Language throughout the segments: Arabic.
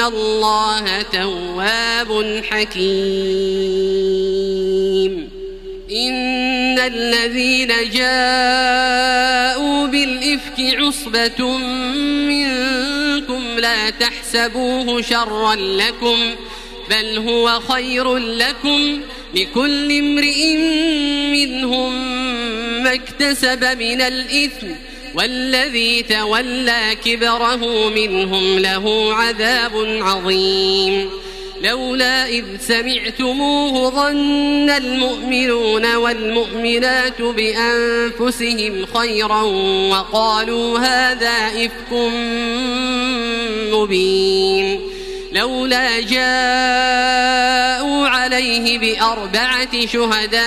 الله تواب حكيم إن الذين جاءوا بالإفك عصبة منكم لا تحسبوه شرا لكم بل هو خير لكم لكل امرئ منهم ما اكتسب من الإثم والذي تولى كبره منهم له عذاب عظيم. لولا إذ سمعتموه ظن المؤمنون والمؤمنات بأنفسهم خيرا وقالوا هذا إفك مبين. لولا جاءوا عليه بأربعة شهداء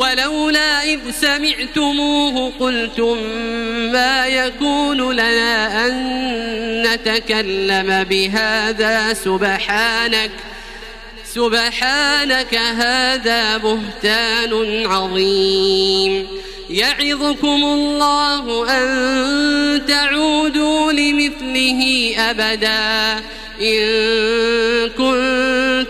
ولولا إذ سمعتموه قلتم ما يكون لنا أن نتكلم بهذا سبحانك سبحانك هذا بهتان عظيم يعظكم الله أن تعودوا لمثله أبدا إن كنتم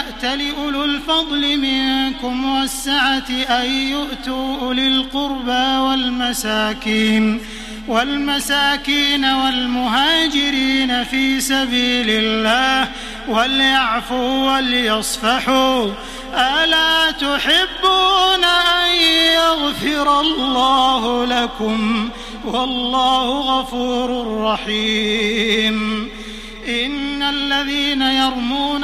لأولو الفضل منكم والسعة أن يؤتوا أولي القربى والمساكين والمساكين والمهاجرين في سبيل الله وليعفوا وليصفحوا. ألا تحبون أن يغفر الله لكم؟ والله غفور رحيم. إن الذين يرمون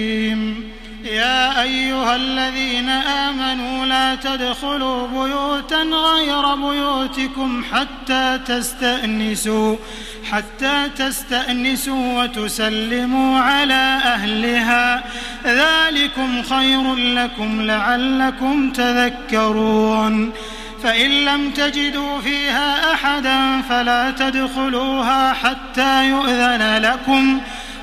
أيها الذين آمنوا لا تدخلوا بيوتا غير بيوتكم حتى تستأنسوا حتى تستأنسوا وتسلموا على أهلها. ذلكم خير لكم لعلكم تذكرون. فإن لم تجدوا فيها أحدا فلا تدخلوها حتى يؤذن لكم.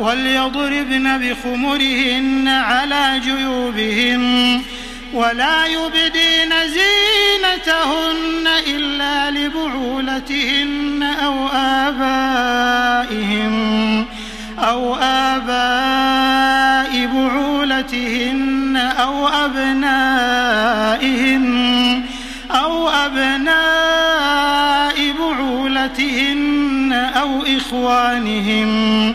وليضربن بخمرهن على جيوبهن ولا يبدين زينتهن إلا لبعولتهن أو آبائهن أو آباء بعولتهن أو أبنائهن أو أبناء بعولتهن أو إخوانهن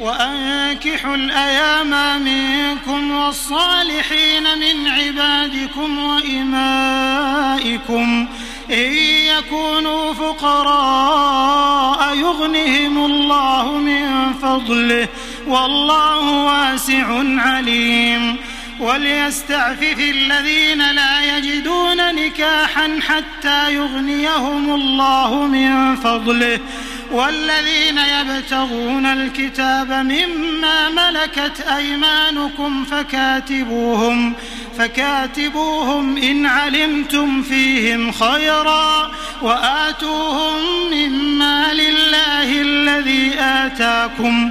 وأنكحوا الأيام منكم والصالحين من عبادكم وإمائكم إن يكونوا فقراء يغنهم الله من فضله والله واسع عليم وليستعفف الذين لا يجدون نكاحا حتى يغنيهم الله من فضله والذين يبتغون الكتاب مما ملكت أيمانكم فكاتبوهم فكاتبوهم إن علمتم فيهم خيرا وآتوهم مما لله الذي آتاكم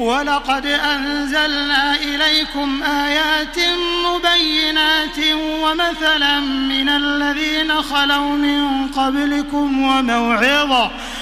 ولقد أنزلنا إليكم آيات مبينات ومثلا من الذين خلوا من قبلكم وموعظة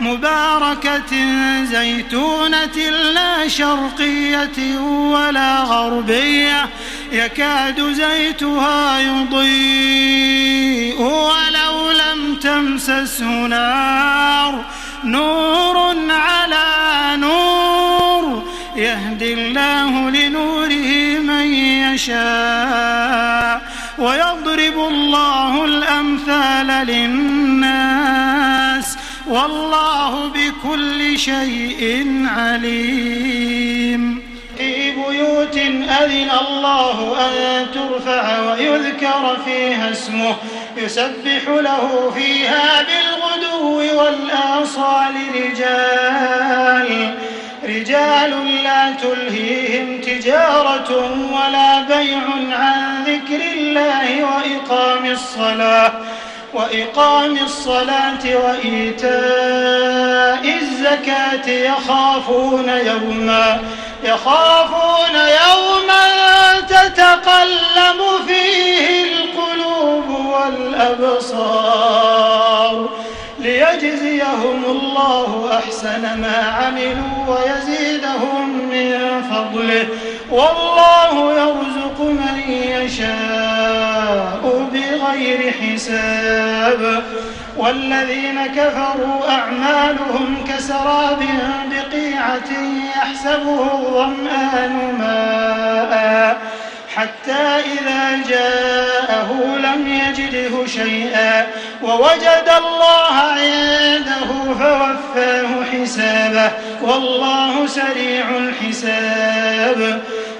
مباركة زيتونة لا شرقية ولا غربية يكاد زيتها يضيء ولو لم تمسسه نار. نور على نور يهدي الله لنوره من يشاء ويضرب الله الأمثال للناس. والله بكل شيء عليم. في بيوت أذن الله أن ترفع ويذكر فيها اسمه. يسبح له فيها بالغدو والآصال رجال. رجال لا تلهيهم تجارة ولا بيع عن ذكر الله وإقام الصلاة. وإقام الصلاة وإيتاء الزكاة يخافون يوما يخافون يوما تتقلب فيه القلوب والأبصار ليجزيهم الله أحسن ما عملوا ويزيدهم من فضله والله يرزق من يشاء بغير حساب. والذين كفروا أعمالهم كسراب بقيعة يحسبه الظمآن ماء حتى إذا جاءه لم يجده شيئا ووجد الله عنده فوفاه حسابه والله سريع الحساب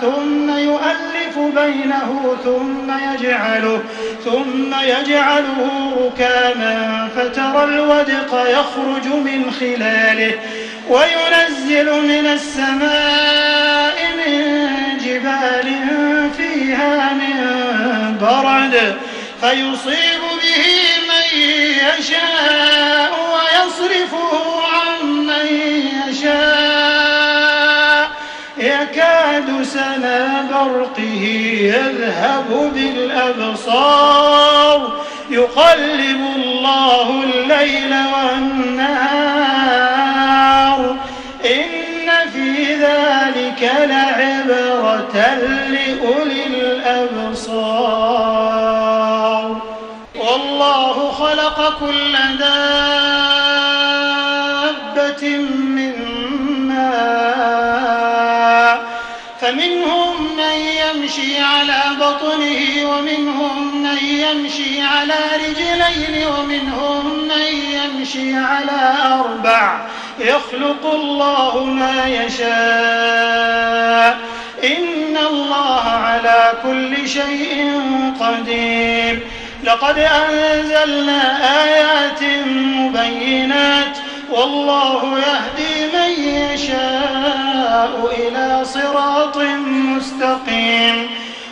ثم يؤلف بينه ثم يجعله ثم يجعله ركاما فترى الودق يخرج من خلاله وينزل من السماء من جبال فيها من برد فيصيب به من يشاء ويصرفه برقه يذهب بالأبصار. يقلب الله الليل والنهار. إن في ذلك لعبرة لأولي الأبصار. والله خلق كل دابة بطنه ومنهم من يمشي على رجلين ومنهم من يمشي على أربع. يخلق الله ما يشاء. إن الله على كل شيء قدير. لقد أنزلنا آيات مبينات. والله يهدي من يشاء إلى صراط مستقيم.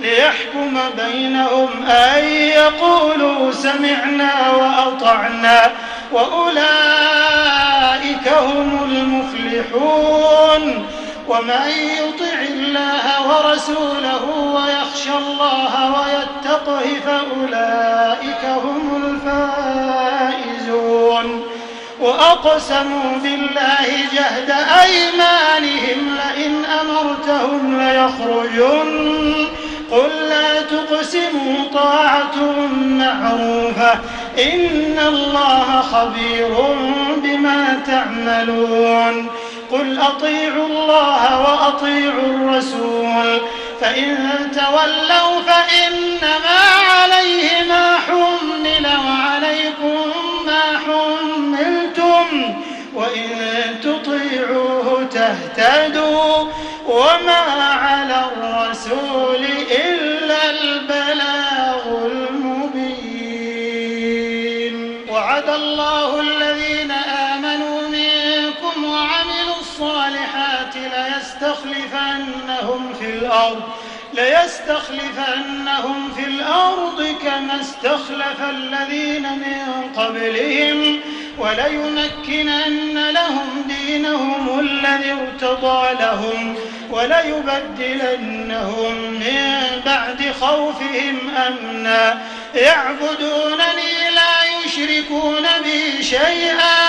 ليحكم بينهم أن يقولوا سمعنا وأطعنا وأولئك هم المفلحون ومن يطع الله ورسوله ويخشى الله ويتقه فأولئك هم الفائزون وأقسموا بالله جهد أيمانهم لئن أمرتهم ليخرجن قل لا تقسموا طاعة معروفة إن الله خبير بما تعملون قل أطيعوا الله وأطيعوا الرسول فإن تولوا فإنما عليه ما حمل وعليكم ما حملتم وإن تطيعوه تهتدوا وما على الرسول ليستخلفنهم في الأرض ليستخلفنهم في الأرض كما استخلف الذين من قبلهم وليمكنن لهم دينهم الذي ارتضى لهم وليبدلنهم من بعد خوفهم أمنا. يعبدونني لا يشركون بي شيئا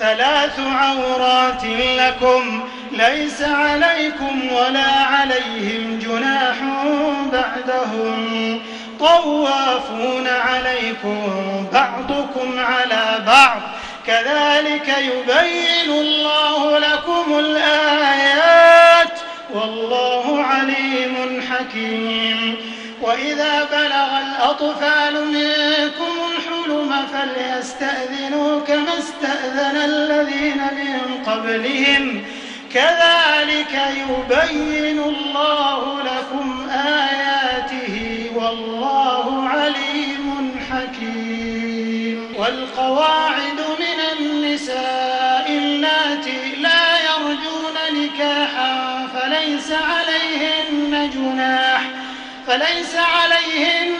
ثلاث عورات لكم ليس عليكم ولا عليهم جناح بعدهم. طوافون عليكم بعضكم على بعض. كذلك يبين الله لكم الآيات. والله عليم حكيم. وإذا بلغ الأطفال منكم فليستأذنوا كما استأذن الذين من قبلهم. كذلك يبين الله لكم آياته والله عليم حكيم. والقواعد من النساء اللاتي لا يرجون نكاحا فليس عليهن جناح فليس عليهن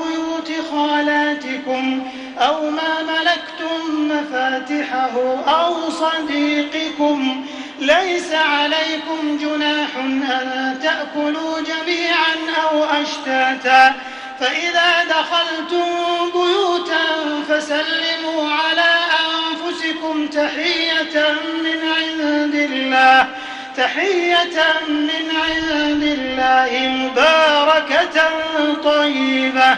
خالاتكم أو ما ملكتم مفاتحه أو صديقكم ليس عليكم جناح أن تأكلوا جميعا أو أشتاتا فإذا دخلتم بيوتا فسلموا على أنفسكم تحية من عند الله تحية من عند الله مباركة طيبة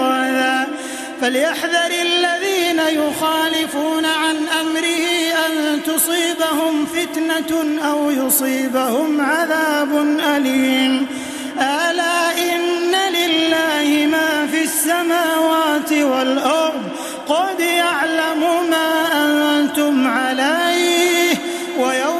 فليحذر الذين يخالفون عن أمره أن تصيبهم فتنة أو يصيبهم عذاب أليم. ألا إن لله ما في السماوات والأرض؟ قد يعلم ما أنتم عليه. ويوم